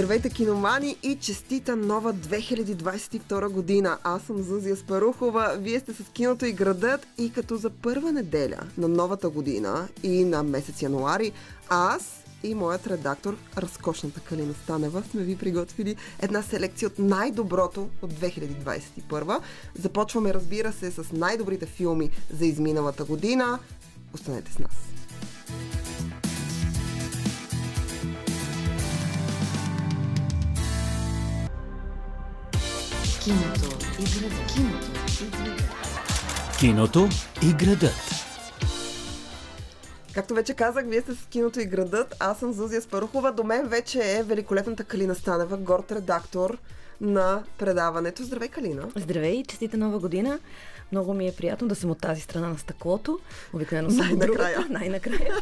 Здравейте, киномани и честита нова 2022 година. Аз съм Зузия Спарухова, вие сте с киното и градът и като за първа неделя на новата година и на месец януари, аз и моят редактор, разкошната Калина Станева, сме ви приготвили една селекция от най-доброто от 2021. Започваме, разбира се, с най-добрите филми за изминалата година. Останете с нас. Киното и градът. Киното и градът. Киното и градът. Както вече казах, вие сте с киното и градът. Аз съм Зузия Спарухова. До мен вече е великолепната Калина Станева, горд редактор на предаването. Здравей, Калина! Здравей, честита нова година! Много ми е приятно да съм от тази страна на стъклото. Обикновено съм Най-накрая. Най-накрая.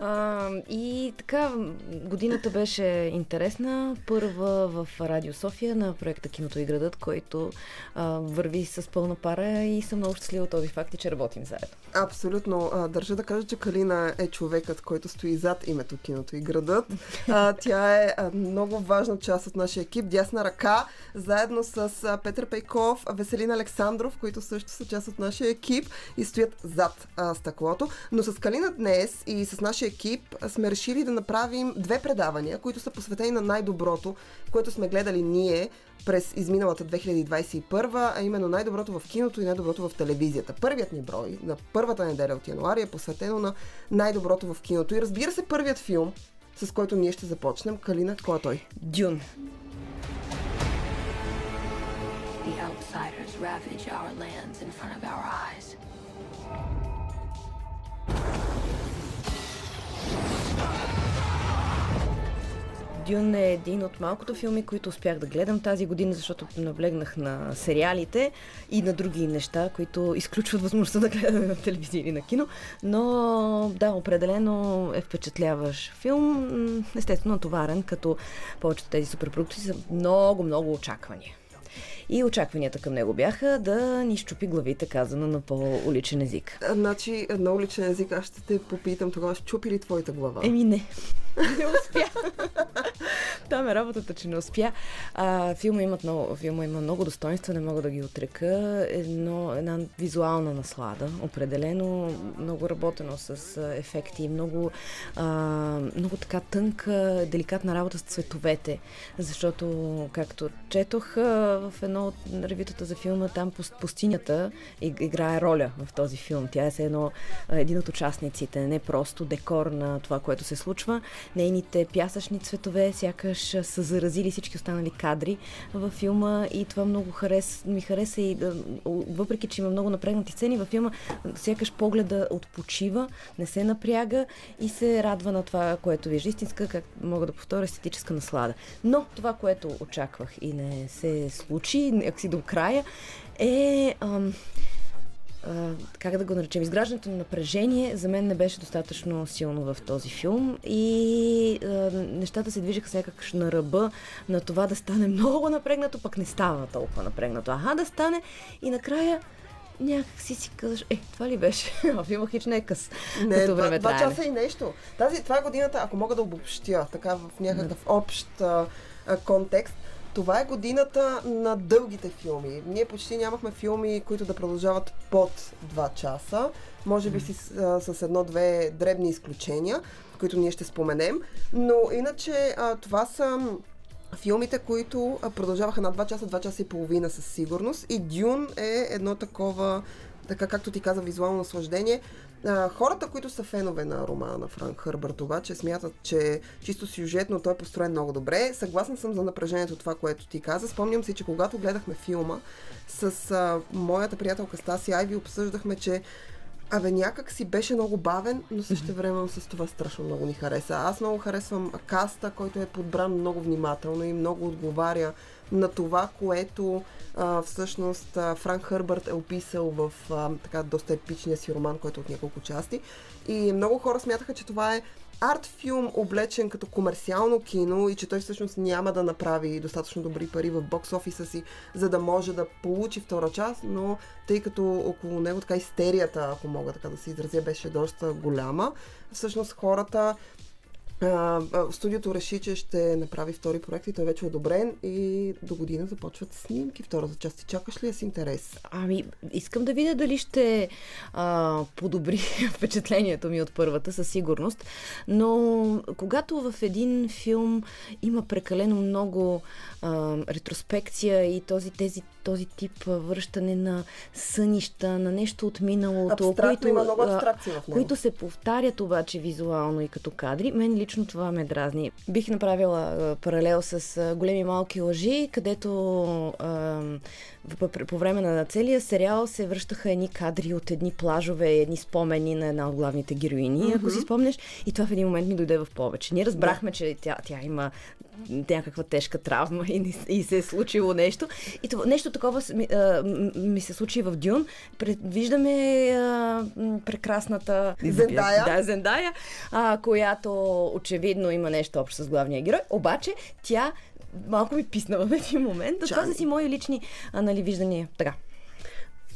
а, и така, годината беше интересна. Първа в Радио София на проекта Киното и градът, който а, върви с пълна пара и съм много щастлива от този факт и че работим заедно. Абсолютно. А, Държа да кажа, че Калина е човекът, който стои зад името Киното и градът. А, тя е а, много важна част от нашия екип. Дясна ръка, заедно с Петър Пейков, Веселин Александров, които също са част от нашия екип и стоят зад а, стъклото. Но с Калина днес и с нашия екип сме решили да направим две предавания, които са посветени на най-доброто, което сме гледали ние през изминалата 2021, а именно най-доброто в киното и най-доброто в телевизията. Първият ни брой на първата неделя от януари е посветено на най-доброто в киното. И разбира се, първият филм, с който ние ще започнем. Калина, кой е той? Дюн. The outsiders ravage our lands in front of our eyes. Дюн е един от малкото филми, които успях да гледам тази година, защото наблегнах на сериалите и на други неща, които изключват възможността да гледаме на телевизия или на кино. Но да, определено е впечатляващ филм. Естествено, товарен, като повечето тези суперпродукти са много, много очаквания. И очакванията към него бяха да ни щупи главите, казано на по-уличен език. А, Значи, на уличен език аз ще те попитам тогава, щупи ли твоята глава? Еми не. Не успя. Там е работата, че не успя. А, филма, имат много, филма има много достоинства, не мога да ги отрека. Едно, една визуална наслада, определено, много работено с ефекти, много, а, много така тънка, деликатна работа с цветовете, защото, както четох в едно от ревютата за филма, там пус- пустинята иг- играе роля в този филм. Тя е едно един от участниците, не просто декор на това, което се случва. Нейните пясъчни цветове сякаш са заразили всички останали кадри във филма и това много харес, ми хареса и въпреки, че има много напрегнати сцени във филма, сякаш погледа отпочива, не се напряга и се радва на това, което вижда. Истинска, как мога да повторя, естетическа наслада. Но това, което очаквах и не се случи, някакси до края, е... Ам, как да го наречем, изграждането на напрежение за мен не беше достатъчно силно в този филм и а, нещата се движеха сякаш на ръба на това да стане много напрегнато, пък не става толкова напрегнато. Аха, да стане и накрая някак си си казваш, е, това ли беше? А филма хич не е къс. Не, като време два часа и нещо. Тази, това е годината, ако мога да обобщя, така в някакъв общ а, а, контекст, това е годината на дългите филми. Ние почти нямахме филми, които да продължават под 2 часа. Може би си с, а, с едно-две дребни изключения, които ние ще споменем. Но иначе а, това са филмите, които продължаваха на 2 часа, 2 часа и половина със сигурност. И Дюн е едно такова, така както ти каза, визуално наслаждение. А, хората, които са фенове на романа на Франк Хърбърт, обаче смятат, че чисто сюжетно той е построен много добре. Съгласна съм за напрежението това, което ти каза. Спомням си, че когато гледахме филма с а, моята приятелка Стаси Айви, обсъждахме, че Абе, някак си беше много бавен, но също време с това страшно много ни хареса. Аз много харесвам каста, който е подбран много внимателно и много отговаря на това, което а, всъщност а, Франк Хърбърт е описал в а, така доста епичния си роман, който е от няколко части. И много хора смятаха, че това е арт филм, облечен като комерциално кино и че той всъщност няма да направи достатъчно добри пари в бокс офиса си, за да може да получи втора част, но тъй като около него така истерията, ако мога така да се изразя, беше доста голяма, всъщност хората А, а, студиото реши, че ще направи втори проект и той вече е одобрен и до година започват снимки. Втората част ти чакаш ли я с интерес? Ами, искам да видя дали ще а, подобри впечатлението ми от първата, със сигурност. Но когато в един филм има прекалено много а, ретроспекция и този, тези, този тип връщане на сънища, на нещо от миналото, Абстрактно, има много а, абстракции в него. които се повтарят обаче визуално и като кадри, мен лично това ме дразни. Бих направила паралел с големи малки лъжи, където по- време на целия сериал се връщаха едни кадри от едни плажове, едни спомени на една от главните героини, ако си спомнеш. И това в един момент ми дойде в повече. Ние разбрахме, че тя, тя има някаква тежка травма и, и се е случило нещо. И това, нещо такова ми, а, ми се случи в Дюн. Предвиждаме а, прекрасната Зендая. Да, Зендая, а, която очевидно има нещо общо с главния герой. Обаче тя малко ми писна в един момент. Това са си мои лични а, нали, виждания. Така.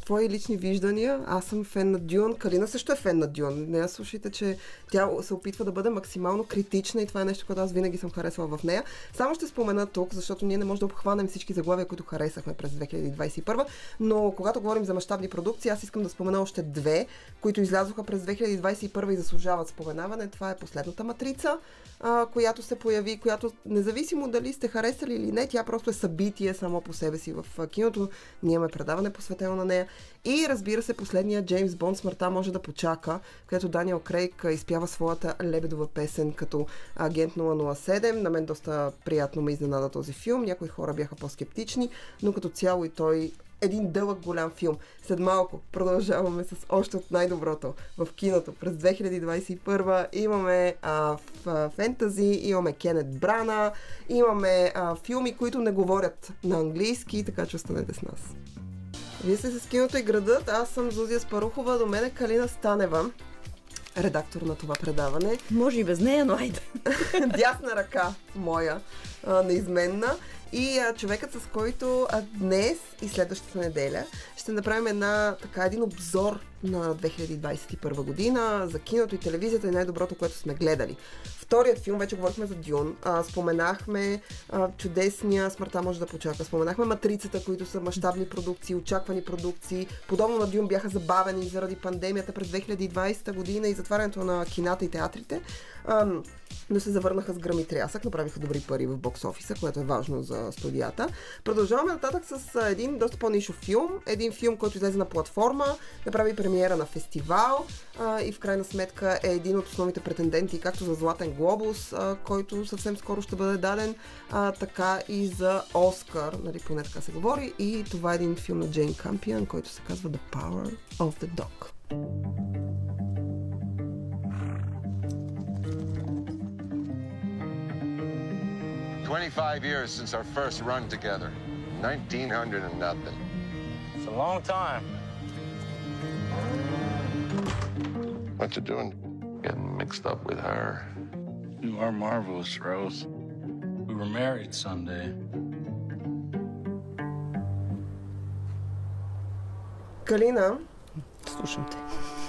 Твои лични виждания. Аз съм фен на Дюн. Калина също е фен на Дюн. Не я слушайте, че тя се опитва да бъде максимално критична и това е нещо, което аз винаги съм харесвала в нея. Само ще спомена тук, защото ние не можем да обхванем всички заглавия, които харесахме през 2021, но когато говорим за мащабни продукции, аз искам да спомена още две, които излязоха през 2021 и заслужават споменаване. Това е последната матрица, а, която се появи, която независимо дали сте харесали или не, тя просто е събитие само по себе си в киното. Ние имаме предаване посветено на нея. И разбира се, последния Джеймс Бонд смъртта може да почака, където Даниел Крейг а, изпява своята лебедова песен като агент 007. На мен доста приятно ме изненада този филм. Някои хора бяха по-скептични, но като цяло и той един дълъг голям филм. След малко продължаваме с още от най-доброто в киното. През 2021 имаме а, в, фентази, имаме Кенет Брана, имаме а, филми, които не говорят на английски, така че останете с нас. Вие сте с киното и градът, аз съм Зузия Спарухова, до мен е Калина Станева, редактор на това предаване. Може и без нея, но айде. дясна ръка моя, неизменна. И а, човекът, с който а, днес и следващата неделя ще направим една, така, един обзор на 2021 година за киното и телевизията и най-доброто, което сме гледали. Вторият филм, вече говорихме за Дюн, а, споменахме а, чудесния Смъртта може да почака, споменахме Матрицата, които са мащабни продукции, очаквани продукции. Подобно на Дюн бяха забавени заради пандемията през 2020 година и затварянето на кината и театрите. Ам, но се завърнаха с гръм и трясък, направиха добри пари в бокс офиса, което е важно за студията. Продължаваме нататък с един доста по-нишов филм, един филм, който излезе на платформа, направи премиера на фестивал а, и в крайна сметка е един от основните претенденти както за Златен глобус, а, който съвсем скоро ще бъде даден, а, така и за Оскар, нали, поне така се говори. И това е един филм на Джейн Кампиан, който се казва The Power of the Dog. Twenty-five years since our first run together. Nineteen hundred and nothing. It's a long time. What you doing? Getting mixed up with her. You are marvelous, Rose. We were married Sunday. Калина, Слушам те.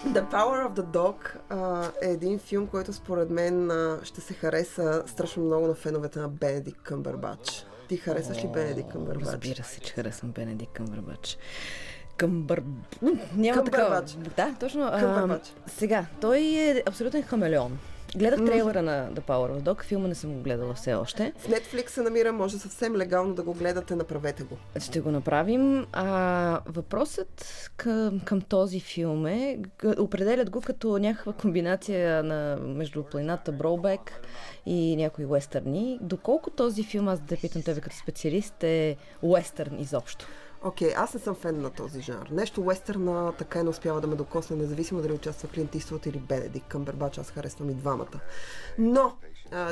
The Power of the Dog а, е един филм, който според мен а, ще се хареса страшно много на феновете на Бенедикт Къмбърбач. Ти харесваш ли Бенедикт Къмбърбач? Разбира се, че харесвам Бенедикт Къмбърбач. Къмбър... Няма такова. Къмбърбач. Да, точно. а, сега, той е абсолютен хамелеон. Гледах трейлера на The Power of Dog, филма не съм го гледала все още. В Netflix се намира, може съвсем легално да го гледате, направете го. Ще го направим. А, въпросът към, към този филм е, определят го като някаква комбинация на, между планината Броубек и някои уестърни. Доколко този филм, аз да питам тебе като специалист, е уестърн изобщо? Окей, аз не съм фен на този жанр. Нещо уестърна така и не успява да ме докосне, независимо дали участва Клинт Иствуд или Бенедикт Къмбербач, аз харесвам и двамата. Но,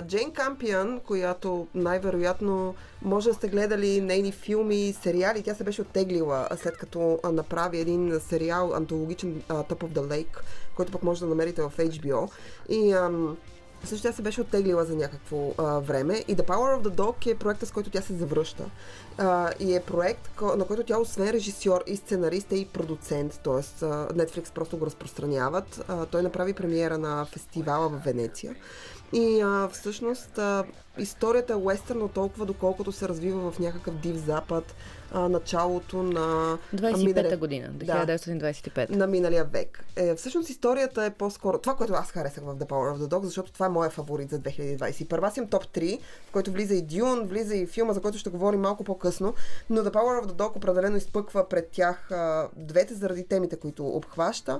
Джейн Кампиан, която най-вероятно може да сте гледали нейни филми, сериали, тя се беше оттеглила след като направи един сериал, антологичен Top of the Lake, който пък може да намерите в HBO. И ам, също тя се беше оттеглила за някакво а, време и The Power of the Dog е проекта, с който тя се завръща. А, и е проект, на който тя освен режисьор и сценарист е и продуцент, т.е. Netflix просто го разпространяват. А, той направи премиера на фестивала в Венеция. И а, всъщност а, историята е уестърна толкова, доколкото се развива в някакъв див запад, а, началото на... 25-та миналия- година, Да. 1925. на миналия век. Е, всъщност историята е по-скоро... Това, което аз харесах в The Power of the Dog, защото това е моя фаворит за 2021. Аз имам топ 3, в който влиза и Дюн, влиза и филма, за който ще говорим малко по-късно, но The Power of the Dog определено изпъква пред тях а, двете заради темите, които обхваща.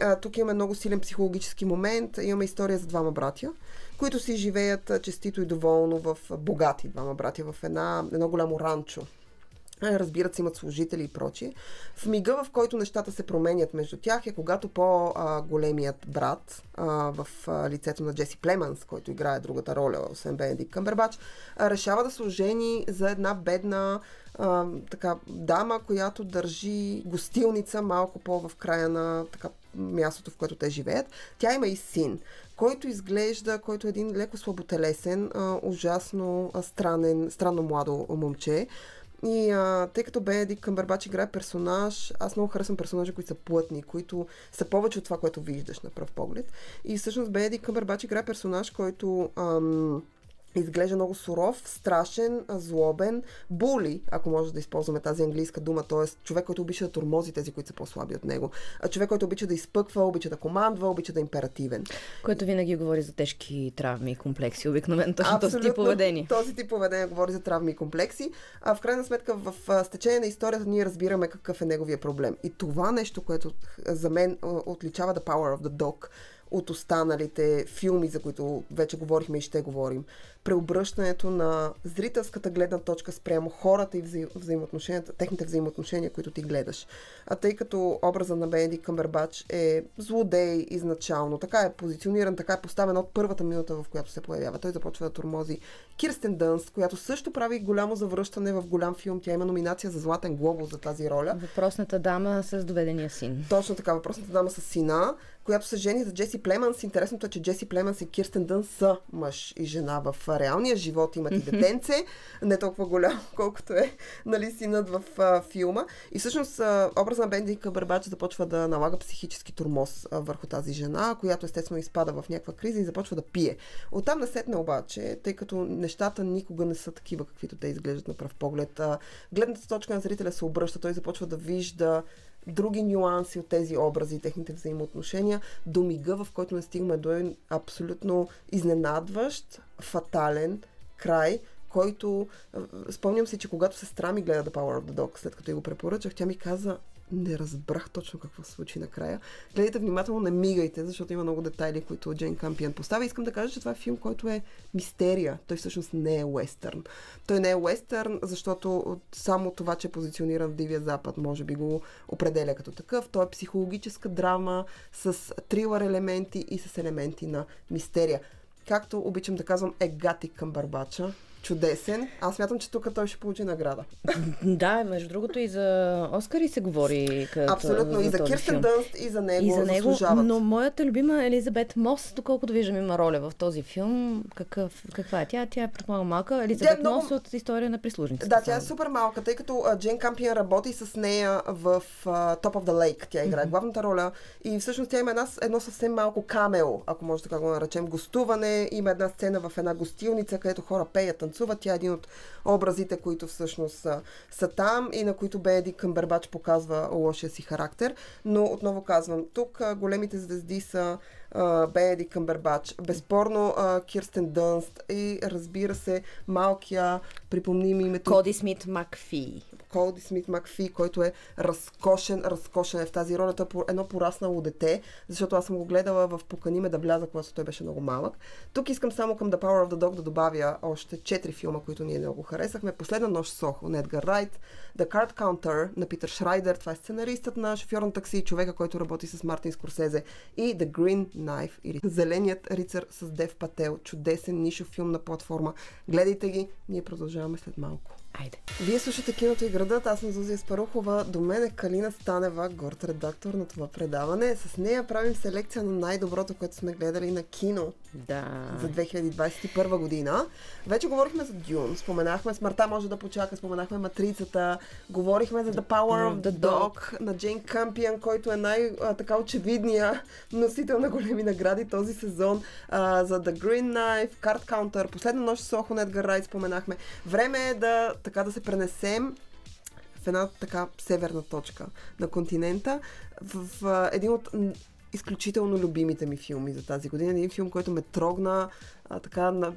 А, тук имаме много силен психологически момент. Имаме история за двама братя, които си живеят честито и доволно в богати двама братя в една, едно голямо ранчо. Разбират се, имат служители и прочие. В мига, в който нещата се променят между тях е когато по-големият брат в лицето на Джеси Племанс, който играе другата роля, освен Бенедикт Къмбербач, решава да се ожени за една бедна така, дама, която държи гостилница малко по-в края на така, мястото, в което те живеят. Тя има и син, който изглежда, който е един леко слаботелесен, а, ужасно а, странен, странно младо момче. И а, тъй като Бенедикт Къмбербач играе персонаж, аз много харесвам персонажи, които са плътни, които са повече от това, което виждаш на пръв поглед. И всъщност Бенедикт Къмбербач играе персонаж, който ам, изглежда много суров, страшен, злобен, були, ако може да използваме тази английска дума, т.е. човек, който обича да тормози тези, които са по-слаби от него. Човек, който обича да изпъква, обича да командва, обича да е императивен. Което винаги говори за тежки травми и комплекси. Обикновено точно този тип поведение. Този тип поведение говори за травми и комплекси. А в крайна сметка в стечение на историята ние разбираме какъв е неговия проблем. И това нещо, което за мен отличава The Power of the Dog от останалите филми, за които вече говорихме и ще говорим. Преобръщането на зрителската гледна точка спрямо хората и взаи- взаимоотношенията, техните взаимоотношения, които ти гледаш. А тъй като образа на Бенедикт Къмбербач е злодей изначално, така е позициониран, така е поставен от първата минута, в която се появява. Той започва да тормози Кирстен Дънст, която също прави голямо завръщане в голям филм. Тя има номинация за Златен глобус за тази роля. Въпросната дама с доведения син. Точно така, въпросната дама с сина, която се жени за Джеси Племанс. Интересното е, че Джеси Племанс и Кирстен Дън са мъж и жена в а, реалния живот. Имат и детенце, не толкова голямо, колкото е нали, синът в а, филма. И всъщност а, образът на Бенди Къбърбач започва да налага психически тормоз а, върху тази жена, която естествено изпада в някаква криза и започва да пие. Оттам насетне обаче, тъй като нещата никога не са такива, каквито те изглеждат на пръв поглед, а, гледната точка на зрителя се обръща, той започва да вижда други нюанси от тези образи и техните взаимоотношения до мига, в който не стигаме до един абсолютно изненадващ, фатален край, който спомням си, че когато сестра ми гледа The Power of the Dog, след като я го препоръчах, тя ми каза не разбрах точно какво се случи накрая. Гледайте внимателно, не мигайте, защото има много детайли, които Джейн Кампиан поставя. Искам да кажа, че това е филм, който е мистерия. Той всъщност не е уестърн. Той не е уестърн, защото само това, че е позициониран в Дивия Запад, може би го определя като такъв. Той е психологическа драма с трилър елементи и с елементи на мистерия. Както обичам да казвам, е гати към барбача. Чудесен. Аз смятам, че тук той ще получи награда. Да, между другото и за Оскари се говори като Абсолютно. И за Кирстен. Дънст, и за него, И за него, заслужават. но моята любима Елизабет Мос, доколкото виждам има роля в този филм. Какъв, каква е тя? Тя е предполагам малка. Елизабет много- Мос от история на прислужниците. Да, тя е супер малка, тъй като а, Джейн Кампиан работи с нея в а, Top of the Lake. Тя играе главната роля и всъщност тя има една, едно съвсем малко камео, ако може така го наречем, гостуване. Има една сцена в една гостилница, където хора пеят, танцуват. Тя е един от образите, които всъщност са, са там и на които Беди Къмбербач показва лошия си характер. Но отново казвам, тук големите звезди са Беди Къмбербач, безспорно Кирстен Дънст и разбира се малкия, припомни ми името, Коди Смит Макфи. Колди Смит Макфи, който е разкошен, разкошен е в тази роля. Той е едно пораснало дете, защото аз съм го гледала в Покани ме да вляза, когато той беше много малък. Тук искам само към The Power of the Dog да добавя още четири филма, които ние много харесахме. Последна нощ Сохо на Едгар Райт, The Card Counter на Питър Шрайдер, това е сценаристът на шофьор на такси, човека, който работи с Мартин Скорсезе и The Green Knife или Зеленият рицар с Дев Пател. Чудесен нишов филм на платформа. Гледайте ги, ние продължаваме след малко. Айде. Вие слушате киното и градът, аз съм Зузия Спарухова, до мен е Калина Станева, горд редактор на това предаване. С нея правим селекция на най-доброто, което сме гледали на кино Да. за 2021 година. Вече говорихме за Дюн, споменахме Смъртта може да почака, споменахме Матрицата, говорихме за The Power of the Dog на Джейн Кампиан, който е най-така очевидния носител на големи награди този сезон, а, за The Green Knife, Card Counter, Последна нощ с Охо Едгар Райт споменахме. Време е да, така да се пренесем в една така северна точка на континента, в, в един от изключително любимите ми филми за тази година. Един филм, който ме трогна а, така на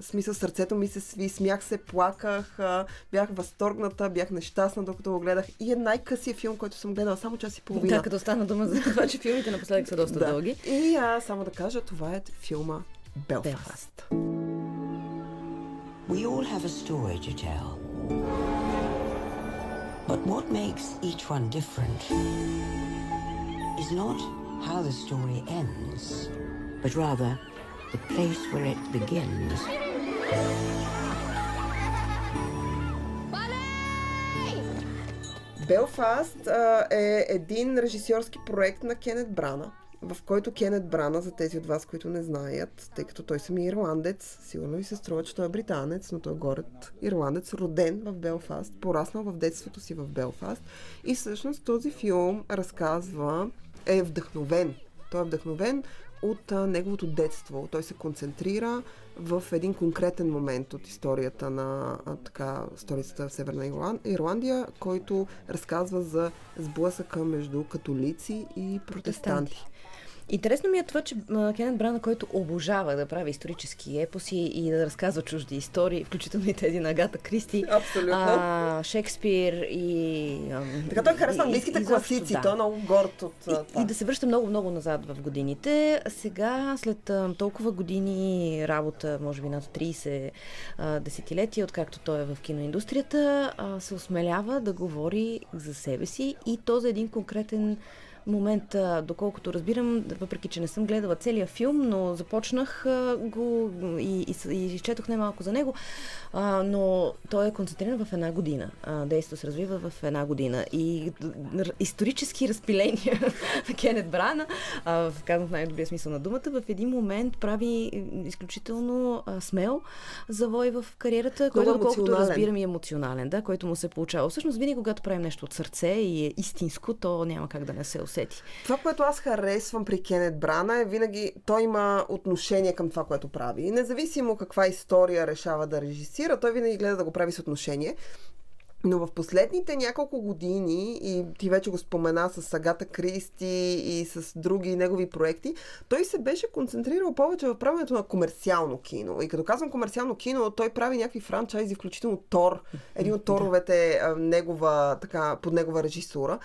смисъл сърцето ми се сви, смях се, плаках, а, бях възторгната, бях нещастна докато го гледах и е най-късия филм, който съм гледала само час и половина. Да, като стана дума за това, че филмите напоследък са доста Да. дълги. И а, само да кажа, това е филма Белфаст. Белфаст. We all have a story to tell. But what makes each one different is not how the story ends, but rather the place where it begins. Белфаст а, е един режисьорски проект на Кенет Брана, В който Кенет Брана, за тези от вас, които не знаят, тъй като той самия е ирландец, сигурно ви се струва, че той е британец, но той е горед ирландец, роден в Белфаст, пораснал в детството си в Белфаст. И всъщност този филм разказва, е вдъхновен. Той е вдъхновен от а, неговото детство. Той се концентрира в един конкретен момент от историята на а, така, столицата в Северна Ирлан- Ирландия, който разказва за сблъсъка между католици и протестанти. Интересно ми е това, че а, Кенет Брана, който обожава да прави исторически епоси и да разказва чужди истории, включително и тези на Агата Кристи, Абсолютно. а, Шекспир и... ам, Така той харесва и- английските и- класици, да. той е много горд от а, това. И, и да се връща много-много назад в годините. Сега, след а, толкова години работа, може би над 30 а, десетилетия, откакто той е в киноиндустрията, а, се осмелява да говори за себе си и то за един конкретен момент, доколкото разбирам, въпреки че не съм гледала целия филм, но започнах го и, и, и изчетох немалко за него, а, но той е концентриран в една година. А, действието се развива в една година. И исторически разпиления на Кенет Брана, а, казвам в най-добрия смисъл на думата, в един момент прави изключително а, смел завой в кариерата, който, доколкото разбирам, и емоционален, да, който му се получава. Всъщност, винаги, когато правим нещо от сърце и е истинско, то няма как да не се усети. Това, което аз харесвам при Кенет Брана е винаги, той има отношение към това, което прави. И независимо каква история решава да режисира, той винаги гледа да го прави с отношение. Но в последните няколко години, и ти вече го спомена с Агата Кристи и с други негови проекти, той се беше концентрирал повече в правенето на комерциално кино. И като казвам комерциално кино, той прави някакви франчайзи, включително Тор, един от Торовете негова, така, под негова режисура.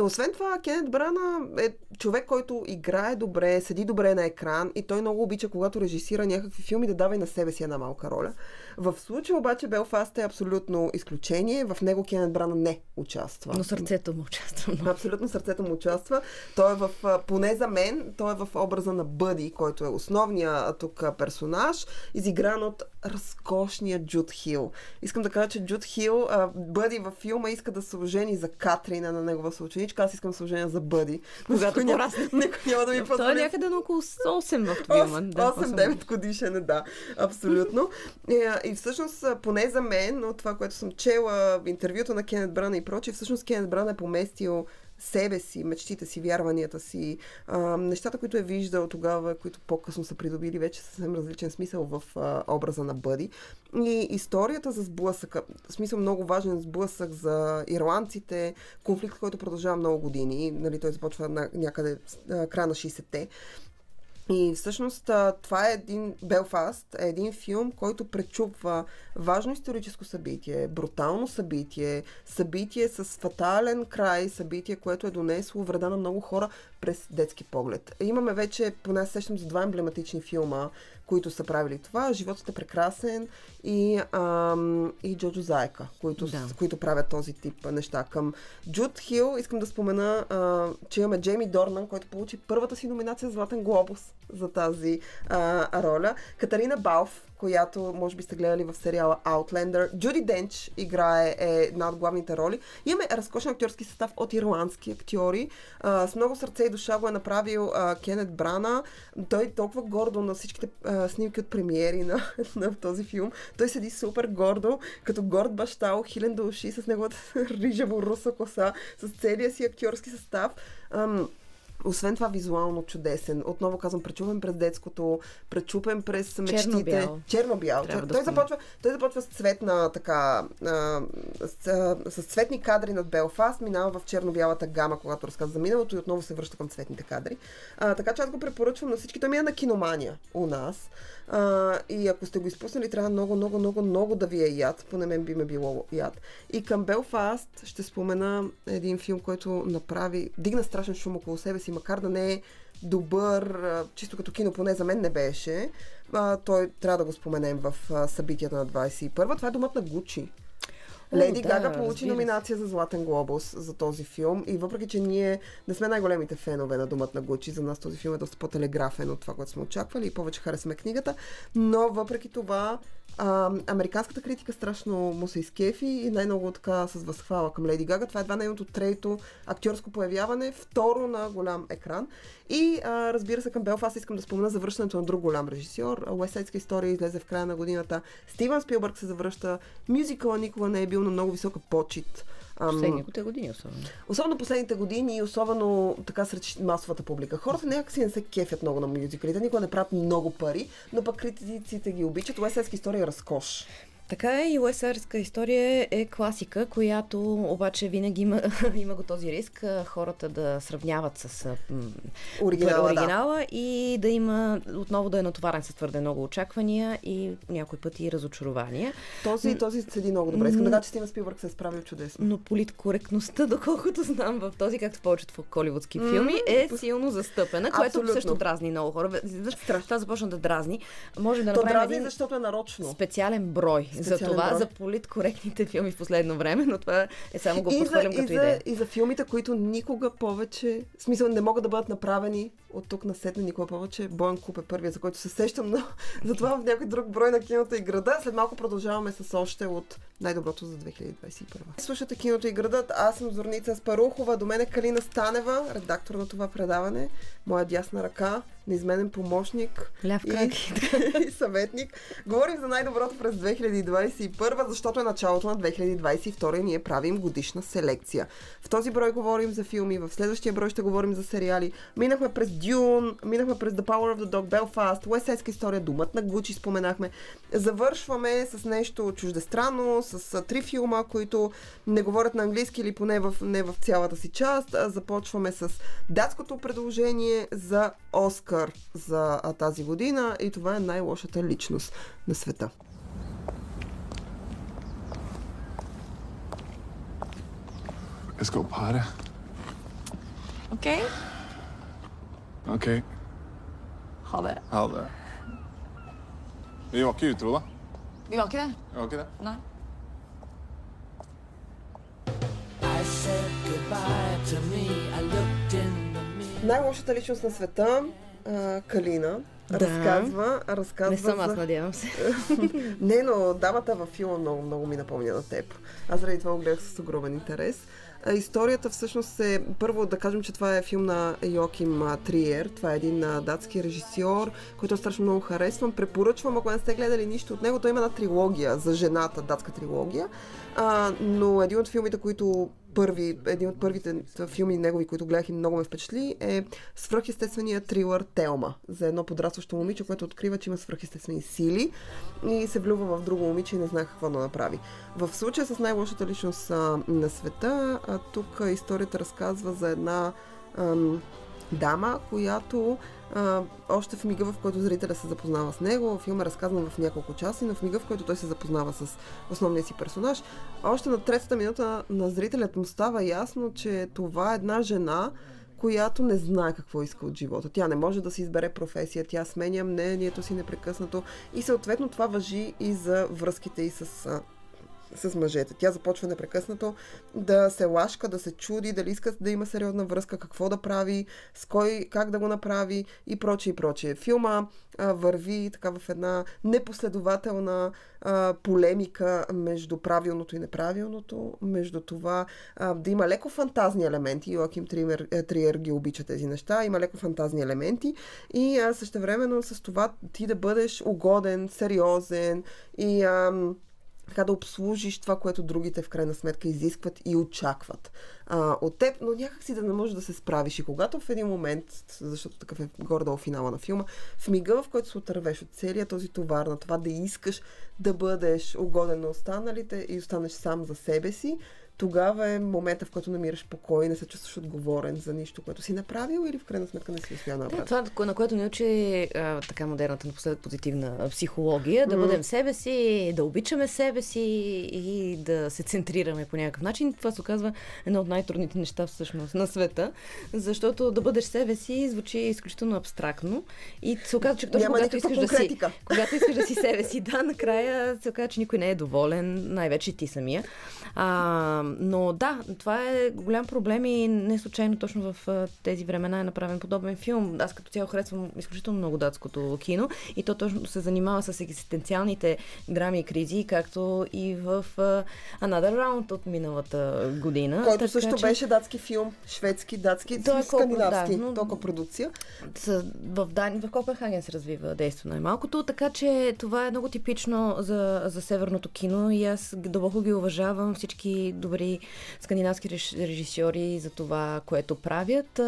Освен това, Кенет Брана е човек, който играе добре, седи добре на екран и той много обича, когато режисира някакви филми, да дава и на себе си една малка роля. В случая обаче Белфаст е абсолютно изключение. В него Кенет Брана не участва. Но сърцето му участва много. Абсолютно сърцето му участва. Той е в, поне за мен, той е в образа на Бъди, който е основният тук персонаж, изигран от разкошния Джуд Хил. Искам да кажа, че Джуд Хил, а, Бъди във филма иска да се ожени за Катрина на негова съученичка, аз искам да се оженя за Бъди. Когато няма, никой няма да ми позволи. Той е някъде на около 8 в филма. Да, 8-9 годишен е, да, абсолютно. И, а, и всъщност, поне за мен, от това, което съм чела, интервюта на Кенет Брана и прочие, всъщност Кенет Брана е поместил себе си, мечтите си, вярванията си, а, нещата, които е виждал тогава, които по-късно са придобили вече съвсем различен смисъл в а, образа на Бъди. И историята за сблъсъка, в смисъл много важен сблъсък за ирландците, конфликт, който продължава много години, нали, той започва на, някъде края на 60-те. И всъщност това е един Белфаст, е един филм, който пречупва важно историческо събитие, брутално събитие, събитие с фатален край, събитие, което е донесло вреда на много хора през детски поглед. Имаме вече, поне сещам за два емблематични филма, които са правили това. Животът е прекрасен и, ам, и Джоджо Заека, които, Да. които правят този тип неща. Към Джуд Хил искам да спомена, а, че имаме Джейми Дорнан, който получи първата си номинация за Златен глобус за тази а, роля. Катарина Балф, която може би сте гледали в сериала Outlander. Джуди Денч играе е една от главните роли. Имаме разкошен актьорски състав от ирландски актьори. А, с много сърце и душа го е направил а, Кенет Брана. Той толкова гордо на всичките а, снимки от премиери на, на този филм. Той седи супер гордо, като горд баща, ухилен до уши, с неговата рижево руса коса, с целия си актьорски състав. Ам, освен това, визуално чудесен. Отново казвам, пречупен през детското, пречупен през мечтите. Черно-бял. Той, да той, започва, той започва с цветна така, а, с, а, с цветни кадри над Белфаст, минава в черно-бялата гама, когато разказва за миналото и отново се връща към цветните кадри. А, така че аз го препоръчвам на всички. Той мина на киномания у нас. А, и ако сте го изпуснали, трябва много, много, много, много да ви е яд. Поне мен би ме било яд. И към Белфаст ще спомена един филм, който направи, дигна страшен шум около себе си, макар да не е добър, чисто като кино, поне за мен не беше. А, той трябва да го споменем в събитията на 21. Това е Домът на Гучи. О, Леди да, Гага получи номинация за Златен глобус за този филм. И въпреки, че ние не сме най-големите фенове на Думът на Гучи, за нас този филм е доста по-телеграфен от това, което сме очаквали и повече харесваме книгата, но въпреки това а, американската критика страшно му се изкефи и най-много така с възхвала към Леди Гага. Това е едва нейното трето актьорско появяване, второ на голям екран. И а, разбира се, към Белфаст искам да спомена завръщането на друг голям режисьор. Уестсайдска история излезе в края на годината. Стивън Спилбърг се завръща. Мюзикъла никога не е бил на много висока почет. Последните години особено. Особено последните години и особено така сред масовата публика. Хората някакси не се кефят много на мюзиклите, никога не правят много пари, но пък критиците ги обичат. Уестсайдска история е разкош. Така е и уесарска история е класика, която обаче винаги има, има го този риск хората да сравняват с а, м, Оригинала, да. оригинала и да има отново да е натоварен с твърде много очаквания и някой път и разочарования. Този, този седи много добре. Искам да кажа, че Стивен Спилбърг се е справил чудесно. Но политкоректността, доколкото знам в този, както в повечето холивудски филми, е силно застъпена, което Абсолютно. също дразни много хора. Това започна да дразни. Може да То направим дразни, един защото е нарочно. специален брой за това, брой. за политкоректните филми в последно време, но това е само го И подхвърлям и, като за, идея. и за филмите, които никога повече, в смисъл не могат да бъдат направени от тук на сетне никога повече. Боен Куп е първия, за който се сещам, но затова в някой друг брой на киното и града. След малко продължаваме с още от най-доброто за 2021. Слушате киното и градът. Аз съм Зорница Спарухова. До мен е Калина Станева, редактор на това предаване. Моя дясна ръка, неизменен помощник Ляв крак. и, и съветник. Говорим за най-доброто през 2021, защото е началото на 2022 и ние правим годишна селекция. В този брой говорим за филми, в следващия брой ще говорим за сериали. Минахме през Dune, минахме през The Power of the Dog, Belfast, Side история, Думът на Гучи споменахме. Завършваме с нещо чуждестранно, с три филма, които не говорят на английски или поне в, не в цялата си част. Започваме с датското предложение за Оскар за тази година и това е най-лошата личност на света. Let's go party. OK? OK, Ha det. ha det. Vi var ikke utro, da. Vi var ikke det? Vi var ikke det. Nei. Най-лошата личност на света, а, Калина, Да. разказва, разказва Не съм аз, за... надявам се. Не, но дамата във филма много, много ми напомня на теб. Аз заради това го гледах с огромен интерес. Историята всъщност е, първо да кажем, че това е филм на Йоким Триер. Това е един датски режисьор, който страшно много харесвам. Препоръчвам, ако не сте гледали нищо от него, той има една трилогия за жената, датска трилогия. А, но един от филмите, които първи, един от първите филми негови, които гледах и много ме впечатли, е свръхестествения трилър Телма за едно подрастващо момиче, което открива, че има свръхестествени сили и се влюбва в друго момиче и не знае какво да направи. В случая с най-лошата личност на света, тук историята разказва за една ам, дама, която а, още в мига, в който зрителя се запознава с него, филм е разказан в няколко часа, но в мига, в който той се запознава с основния си персонаж, още на третата минута на зрителят му става ясно, че това е една жена, която не знае какво иска от живота. Тя не може да си избере професия, тя сменя мнението си непрекъснато и съответно това въжи и за връзките и с с мъжете. Тя започва непрекъснато да се лашка, да се чуди, дали иска да има сериозна връзка, какво да прави, с кой, как да го направи и прочее и прочее. Филма а, върви така в една непоследователна а, полемика между правилното и неправилното, между това а, да има леко фантазни елементи. Йоаким Триер, е, Триер ги обича тези неща. Има леко фантазни елементи и а, същевременно с това ти да бъдеш угоден, сериозен и ам, така да обслужиш това, което другите в крайна сметка изискват и очакват а, от теб, но някак си да не можеш да се справиш. И когато в един момент, защото такъв е горе-долу финала на филма, в мига, в който се отървеш от целия този товар на това да искаш да бъдеш угоден на останалите и останеш сам за себе си, тогава е момента, в който намираш покой не се чувстваш отговорен за нищо, което си направил или в крайна сметка не си успял да Да, това, на което ни учи а, така модерната напоследък позитивна психология, да Мгм. бъдем себе си, да обичаме себе си и да се центрираме по някакъв начин. Това се оказва едно от най-трудните неща всъщност на света, защото да бъдеш себе си звучи изключително абстрактно и се оказва, че точно когато искаш да си, когато искаш да си себе си, да, накрая се оказва, че никой не е доволен, най-вече ти самия. А, но да, това е голям проблем и не случайно точно в тези времена е направен подобен филм. Аз като цяло харесвам изключително много датското кино и то точно се занимава с екзистенциалните драми и кризи, както и в Another Round от миналата година. Който Така също че- беше датски филм, шведски, датски, Той е скандинавски, да, но- толкова продукция. В, Дани, в Копенхаген се развива действо най-малкото, така че това е много типично за, за северното кино и аз дълбоко ги уважавам всички добри скандинавски реж- режисьори за това, което правят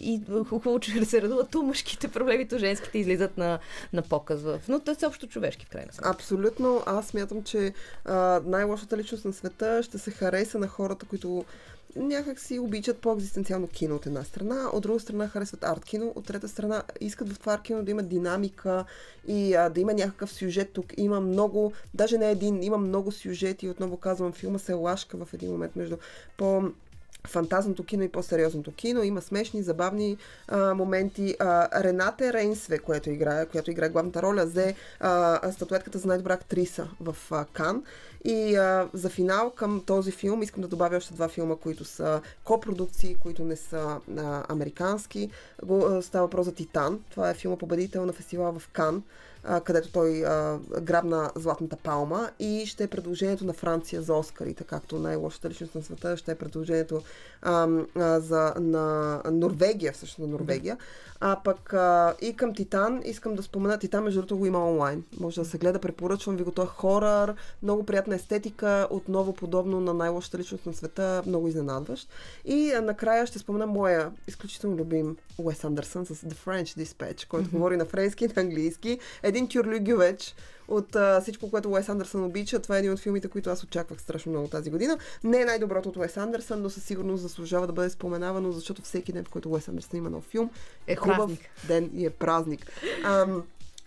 и хубаво, че се радуват то мъжките проблеми, то женските излизат на, на показ. Но те са общо човешки в крайна сметка. Абсолютно. Аз смятам, че най-лошата личност на света ще се хареса на хората, които някак си обичат по-екзистенциално кино от една страна, от друга страна харесват арт кино, от трета страна искат в това арт кино да има динамика и а, да има някакъв сюжет тук. Има много, даже не един, има много сюжети. Отново казвам, филма се лашка в един момент между по фантазното кино и по-сериозното кино. Има смешни, забавни а, моменти. А, Рената Рейнсве, която играе, която играе главната роля, взе статуетката за най-добра актриса в а, Кан. И а, за финал към този филм искам да добавя още два филма, които са копродукции, които не са а, американски. Го, а, става въпрос за Титан. Това е филма победител на фестивал в Кан където той а, грабна Златната палма и ще е предложението на Франция за Оскарите, както най-лошата личност на света, ще е предложението а, а, за, на Норвегия, всъщност на Норвегия. А пък а, и към Титан искам да спомена, Титан между другото го има онлайн. Може да се гледа, препоръчвам ви го, той е хорър, много приятна естетика, отново подобно на най-лошата личност на света, много изненадващ. И а, накрая ще спомена моя изключително любим Уес Андерсън с The French Dispatch, който говори на френски и на английски. Един тюрлюгювеч от а, всичко, което Уес Андерсън обича. Това е един от филмите, които аз очаквах страшно много тази година. Не е най-доброто от Уес Андерсън, но със сигурност заслужава да бъде споменавано, защото всеки ден, в който Уес Андерсън има нов филм, е хубав Празник. ден и е празник. Ам,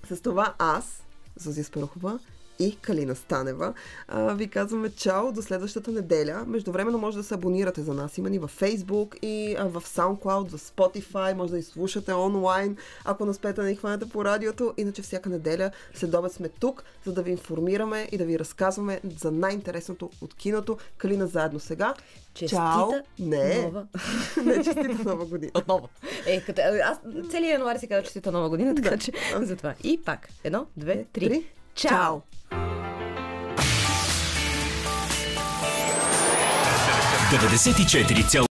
с това аз, Зузия Спарухова и Калина Станева. А, ви казваме чао до следващата неделя. Междувременно може да се абонирате за нас. Има ни във Facebook и а, в SoundCloud, в Spotify. Може да изслушате онлайн, ако не успеете да ни хванете по радиото. Иначе всяка неделя след обед сме тук, за да ви информираме и да ви разказваме за най-интересното от киното. Калина заедно сега. Честита Чао! Не, нова. не честита нова година. Отново. Е, като, аз целият януари се казва честита нова година, така че затова. И пак. Едно, две, три. Три. Чао! 94,5